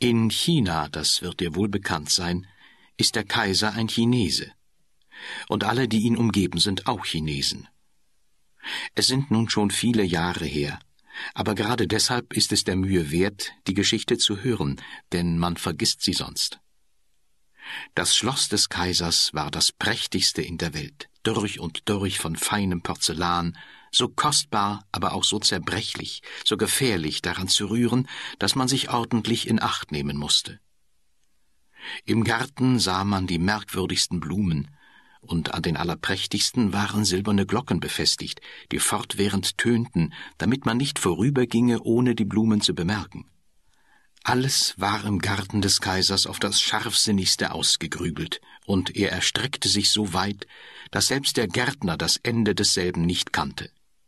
In China, das wird dir wohl bekannt sein, ist der Kaiser ein Chinese. Und alle, die ihn umgeben, sind auch Chinesen. Es sind nun schon viele Jahre her, aber gerade deshalb ist es der Mühe wert, die Geschichte zu hören, denn man vergisst sie sonst. Das Schloss des Kaisers war das prächtigste in der Welt, durch und durch von feinem Porzellan, so kostbar, aber auch so zerbrechlich, so gefährlich daran zu rühren, dass man sich ordentlich in Acht nehmen musste. Im Garten sah man die merkwürdigsten Blumen, und an den allerprächtigsten waren silberne Glocken befestigt, die fortwährend tönten, damit man nicht vorüberginge, ohne die Blumen zu bemerken. Alles war im Garten des Kaisers auf das scharfsinnigste ausgegrübelt, und er erstreckte sich so weit, dass selbst der Gärtner das Ende desselben nicht kannte.